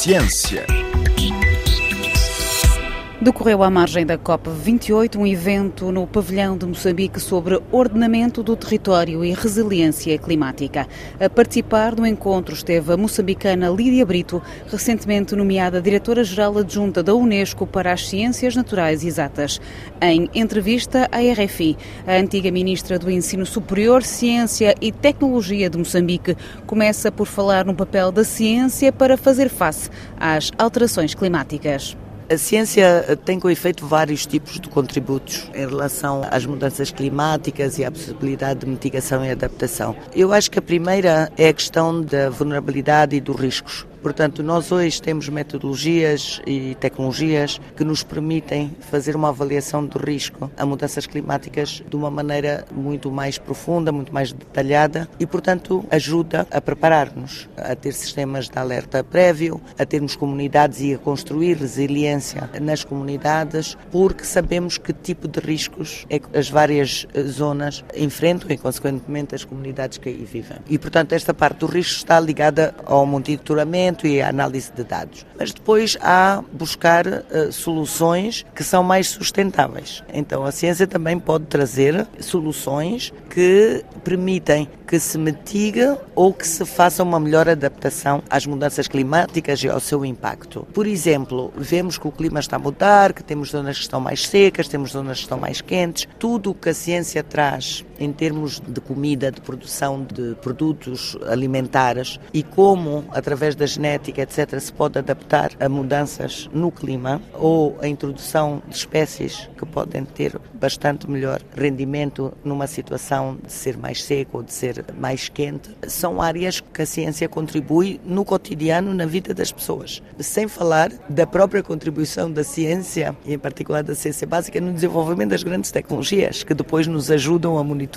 Ciência. Decorreu à margem da COP28 um evento no pavilhão de Moçambique sobre ordenamento do território e resiliência climática. A participar do encontro esteve a moçambicana Lídia Brito, recentemente nomeada diretora-geral adjunta da Unesco para as Ciências Naturais Exatas. Em entrevista à RFI, a antiga ministra do Ensino Superior, Ciência e Tecnologia de Moçambique começa por falar no papel da ciência para fazer face às alterações climáticas. A ciência tem com efeito vários tipos de contributos em relação às mudanças climáticas e à possibilidade de mitigação e adaptação. Eu acho que a primeira é a questão da vulnerabilidade e dos riscos. Portanto, nós hoje temos metodologias e tecnologias que nos permitem fazer uma avaliação do risco a mudanças climáticas de uma maneira muito mais profunda, muito mais detalhada e, portanto, ajuda a preparar-nos, a ter sistemas de alerta prévio, a termos comunidades e a construir resiliência nas comunidades, porque sabemos que tipo de riscos é que as várias zonas enfrentam e, consequentemente, as comunidades que aí vivem. E, portanto, esta parte do risco está ligada ao monitoramento e a análise de dados. Mas depois há buscar uh, soluções que são mais sustentáveis. Então a ciência também pode trazer soluções que permitem que se mitigue ou que se faça uma melhor adaptação às mudanças climáticas e ao seu impacto. Por exemplo, vemos que o clima está a mudar, que temos zonas que estão mais secas, temos zonas que estão mais quentes. Tudo o que a ciência traz em termos de comida, de produção de produtos alimentares e como, através da genética, etc., se pode adaptar a mudanças no clima ou a introdução de espécies que podem ter bastante melhor rendimento numa situação de ser mais seco ou de ser mais quente, são áreas que a ciência contribui no cotidiano, na vida das pessoas. Sem falar da própria contribuição da ciência, e em particular da ciência básica, no desenvolvimento das grandes tecnologias, que depois nos ajudam a monitorar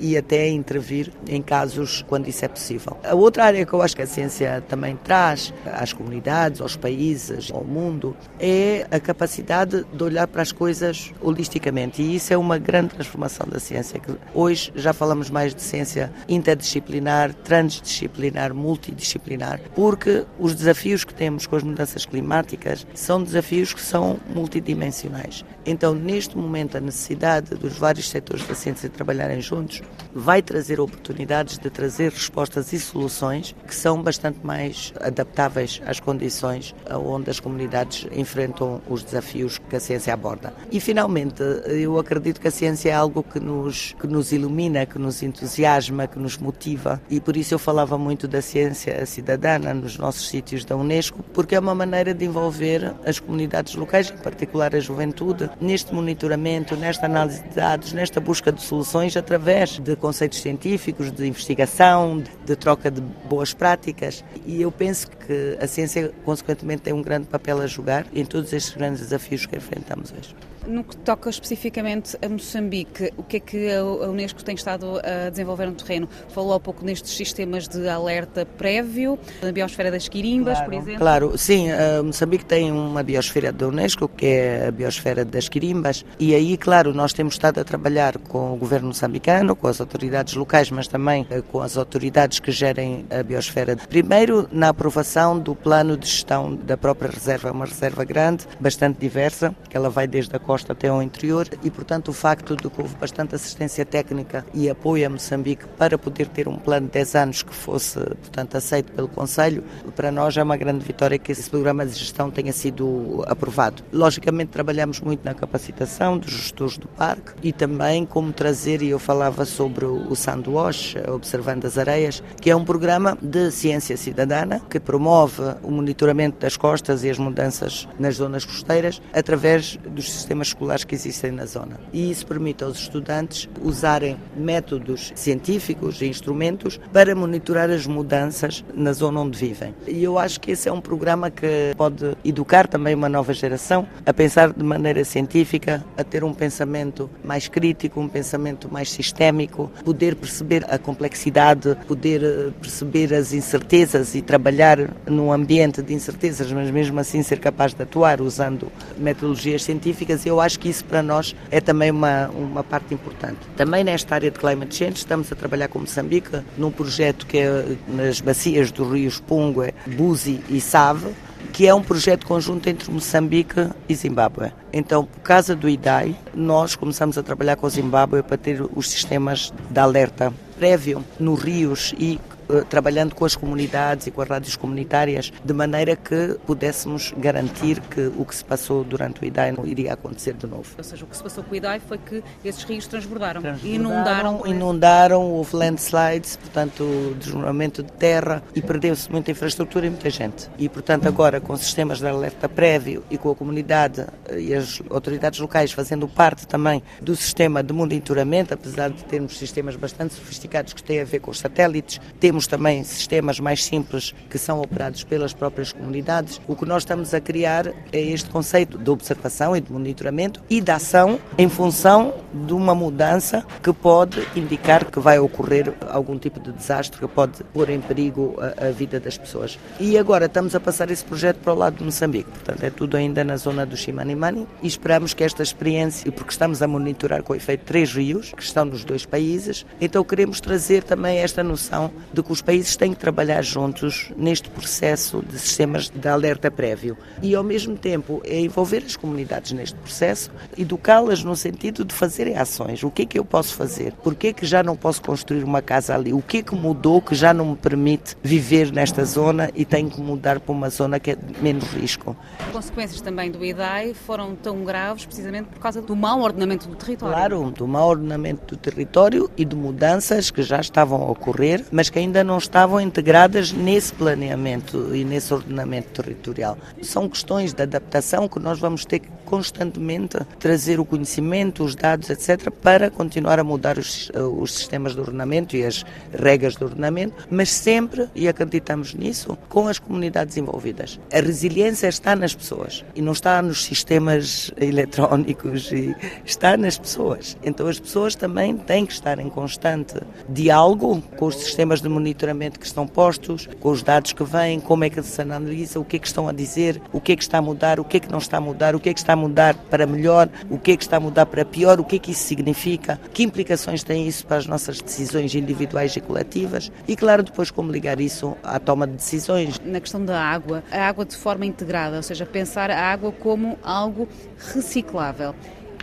e até intervir em casos quando isso é possível. A outra área que eu acho que a ciência também traz às comunidades, aos países, ao mundo, é a capacidade de olhar para as coisas holisticamente. E isso é uma grande transformação da ciência, que hoje já falamos mais de ciência interdisciplinar, transdisciplinar, multidisciplinar, porque os desafios que temos com as mudanças climáticas são desafios que são multidimensionais. Então, neste momento, a necessidade dos vários setores da ciência trabalharem juntos vai trazer oportunidades de trazer respostas e soluções que são bastante mais adaptáveis às condições onde as comunidades enfrentam os desafios que a ciência aborda. E, finalmente, eu acredito que a ciência é algo que nos, que nos ilumina, que nos entusiasma, que nos motiva e por isso eu falava muito da ciência cidadana nos nossos sítios da Unesco, porque é uma maneira de envolver as comunidades locais, em particular a juventude, neste monitoramento, nesta análise de dados, nesta busca de soluções através de conceitos científicos, de investigação, de troca de boas práticas. E eu penso que a ciência, consequentemente, tem um grande papel a jogar em todos estes grandes desafios que enfrentamos hoje. No que toca especificamente a Moçambique, o que é que a Unesco tem estado a desenvolver no terreno? Falou há pouco nestes sistemas de alerta prévio, na biosfera das Quirimbas, claro, por exemplo? Claro, sim. Moçambique tem uma biosfera da Unesco, que é a biosfera das Quirimbas, e aí, claro, nós temos estado a trabalhar com o governo moçambicano, com as autoridades locais, mas também eh, com as autoridades que gerem a biosfera. Primeiro, na aprovação do plano de gestão da própria reserva, uma reserva grande, bastante diversa, que ela vai desde a costa até ao interior e, portanto, o facto de que houve bastante assistência técnica e apoio a Moçambique para poder ter um plano de 10 anos que fosse, portanto, aceito pelo Conselho, para nós é uma grande vitória que esse programa de gestão tenha sido aprovado. Logicamente, trabalhamos muito na capacitação dos gestores do parque e também como trazer, e eu falava sobre o Sandwash, Observando as Areias, que é um programa de ciência cidadana que promove o monitoramento das costas e as mudanças nas zonas costeiras através dos sistemas escolares que existem na zona. E isso permite aos estudantes usarem métodos científicos e instrumentos para monitorar as mudanças na zona onde vivem. E eu acho que esse é um programa que pode educar também uma nova geração a pensar de maneira científica, a ter um pensamento mais crítico, um pensamento mais sistémico, poder perceber a complexidade, poder eh, perceber as incertezas e trabalhar num ambiente de incertezas, mas mesmo assim ser capaz de atuar usando metodologias científicas eu acho que isso para nós é também uma, uma parte importante. Também nesta área de climate change estamos a trabalhar com Moçambique num projeto que é nas bacias dos rios Pungue, Buzi e Save, que é um projeto conjunto entre Moçambique e Zimbábue. Então, por causa do IDAI, nós começamos a trabalhar com o Zimbábue para ter os sistemas de alerta prévio nos rios e trabalhando com as comunidades e com as rádios comunitárias, de maneira que pudéssemos garantir que o que se passou durante o IDAI não iria acontecer de novo. Ou seja, o que se passou com o IDAI foi que esses rios transbordaram, transbordaram inundaram. Inundaram, houve landslides, portanto, desmoronamento de terra e perdeu-se muita infraestrutura e muita gente. E, portanto, agora com sistemas de alerta prévio e com a comunidade eh, e as autoridades locais fazendo parte também do sistema de monitoramento, apesar de termos sistemas bastante sofisticados que têm a ver com os satélites, temos temos também sistemas mais simples que são operados pelas próprias comunidades. O que nós estamos a criar é este conceito de observação e de monitoramento e de ação em função de uma mudança que pode indicar que vai ocorrer algum tipo de desastre que pode pôr em perigo a, a vida das pessoas. E agora estamos a passar esse projeto para o lado de Moçambique, portanto é tudo ainda na zona do Chimanimani e esperamos que esta experiência, porque estamos a monitorar com efeito três rios que estão nos dois países, então queremos trazer também esta noção de que os países têm que trabalhar juntos neste processo de sistemas de alerta prévio e, ao mesmo tempo, é envolver as comunidades neste processo, educá-las no sentido de fazerem ações. O que é que eu posso fazer? Por que é que já não posso construir uma casa ali? O que é que mudou que já não me permite viver nesta zona e tenho que mudar para uma zona que é de menos risco? As consequências também do IDAI foram tão graves precisamente por causa do mau ordenamento do território. Claro, do mau ordenamento do território e de mudanças que já estavam a ocorrer, mas que ainda ainda não estavam integradas nesse planeamento e nesse ordenamento territorial. São questões de adaptação que nós vamos ter que constantemente trazer o conhecimento, os dados, etc., para continuar a mudar os, os sistemas de ordenamento e as regras de ordenamento, mas sempre, e acreditamos nisso, com as comunidades envolvidas. A resiliência está nas pessoas e não está nos sistemas eletrónicos, e está nas pessoas. Então as pessoas também têm que estar em constante diálogo com os sistemas de monitoramento que estão postos, com os dados que vêm, como é que se analisa, o que é que estão a dizer, o que é que está a mudar, o que é que não está a mudar, o que é que está a mudar para melhor, o que é que está a mudar para pior, o que é que isso significa, que implicações tem isso para as nossas decisões individuais e coletivas e, claro, depois como ligar isso à toma de decisões. Na questão da água, a água de forma integrada, ou seja, pensar a água como algo reciclável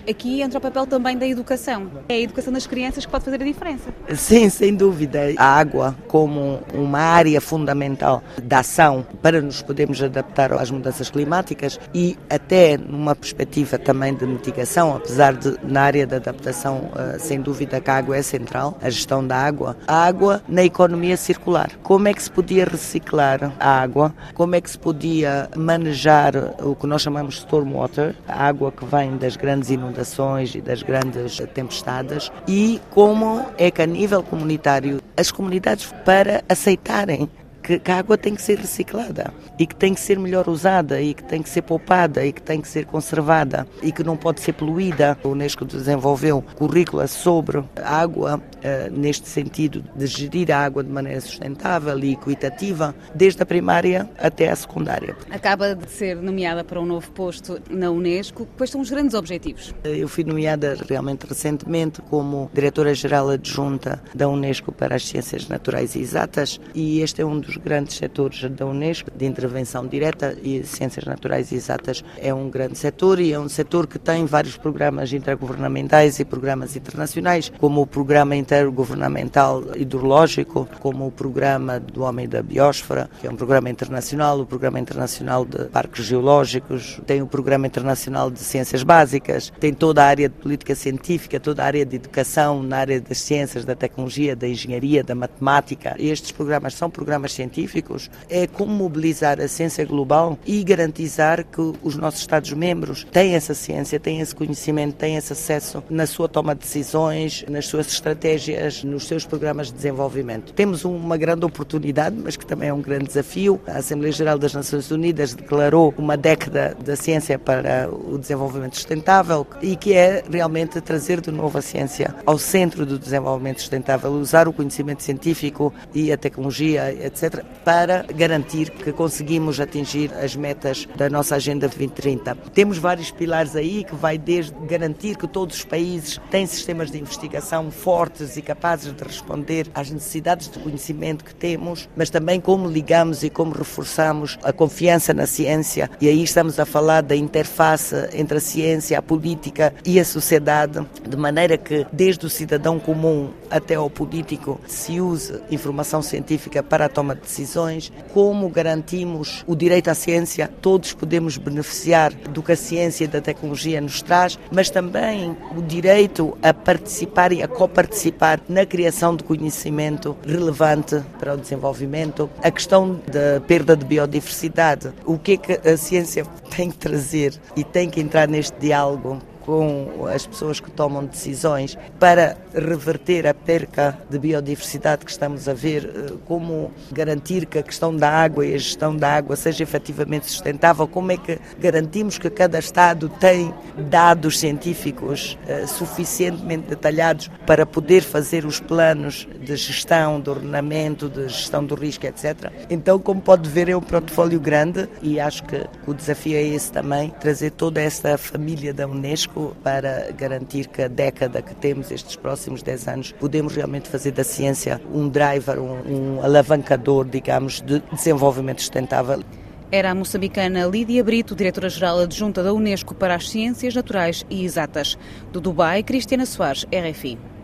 aqui entra o papel também da educação. É a educação das crianças que pode fazer a diferença. Sim, sem dúvida. A água como uma área fundamental da ação para nos podermos adaptar às mudanças climáticas e até numa perspectiva também de mitigação, apesar de na área da adaptação, eh, sem dúvida que a água é central, a gestão da água. A água na economia circular. Como é que se podia reciclar a água? Como é que se podia manejar o que nós chamamos de stormwater, a água que vem das grandes inundações inundações e das grandes tempestades e como é que a nível comunitário as comunidades para aceitarem que, que, a água tem que ser reciclada e que tem que ser melhor usada e que tem que ser poupada e que tem que ser conservada e que não pode ser poluída. O Unesco desenvolveu currícula sobre a água uh, neste sentido de gerir a água de maneira sustentável e equitativa, desde a primária até a secundária. Acaba de ser nomeada para um novo posto na Unesco. Quais são os grandes objetivos? Eu fui nomeada realmente recentemente como diretora-geral adjunta da Unesco para as Ciências Naturais e Exatas e este é um dos grandes setores da Unesco de intervenção direta e ciências naturais exatas é um grande setor e é um setor que tem vários programas intergovernamentais e programas internacionais, como o Programa Intergovernamental Hidrológico, como o Programa do Homem da Biosfera, que é um programa internacional, o Programa Internacional de Parques Geológicos, tem o Programa Internacional de Ciências Básicas, tem toda a área de política científica, toda a área de educação na área das ciências, da tecnologia, da engenharia, da matemática. Estes programas são programas científicos científicos é como mobilizar a ciência global e garantizar que os nossos Estados-membros têm essa ciência, têm esse conhecimento, têm esse acesso na sua toma de decisões, nas suas estratégias, nos seus programas de desenvolvimento. Temos uma grande oportunidade, mas que também é um grande desafio. A Assembleia Geral das Nações Unidas declarou uma década da ciência para o desenvolvimento sustentável e que é realmente trazer de novo a ciência ao centro do desenvolvimento sustentável, usar o conhecimento científico e a tecnologia, etc., para garantir que conseguimos atingir as metas da nossa Agenda 2030. Temos vários pilares aí que vai desde garantir que todos os países têm sistemas de investigação fortes e capazes de responder às necessidades de conhecimento que temos, mas também como ligamos e como reforçamos a confiança na ciência. E aí estamos a falar da interface entre a ciência, a política e a sociedade, de maneira que desde o cidadão comum até ao político se use informação científica para a toma de decisões, como garantimos o direito à ciência, todos podemos beneficiar do que a ciência e da tecnologia nos traz, mas também o direito a participar e a coparticipar na criação de conhecimento relevante para o desenvolvimento, a questão da perda de biodiversidade, o que é que a ciência tem que trazer e tem que entrar neste diálogo com as pessoas que tomam decisões para reverter a perca de biodiversidade que estamos a ver, eh, como garantir que a questão da água e a gestão da água seja efetivamente sustentável, como é que garantimos que cada Estado tem dados científicos uh, suficientemente detalhados para poder fazer os planos de gestão, de ordenamento, de gestão do risco, etc. Então, como pode ver, é um portfólio grande e acho que o desafio é esse também, trazer toda esta família da Unesco para garantir que a década que temos, estes próximos 10 anos, podemos realmente fazer da ciência um driver, um, um alavancador, digamos, de desenvolvimento sustentável. Era a moçambicana Lídia Brito, diretora-geral adjunta da Unesco para as Ciências Naturais e Exatas. Do Dubai, Cristiana Soares, RFI.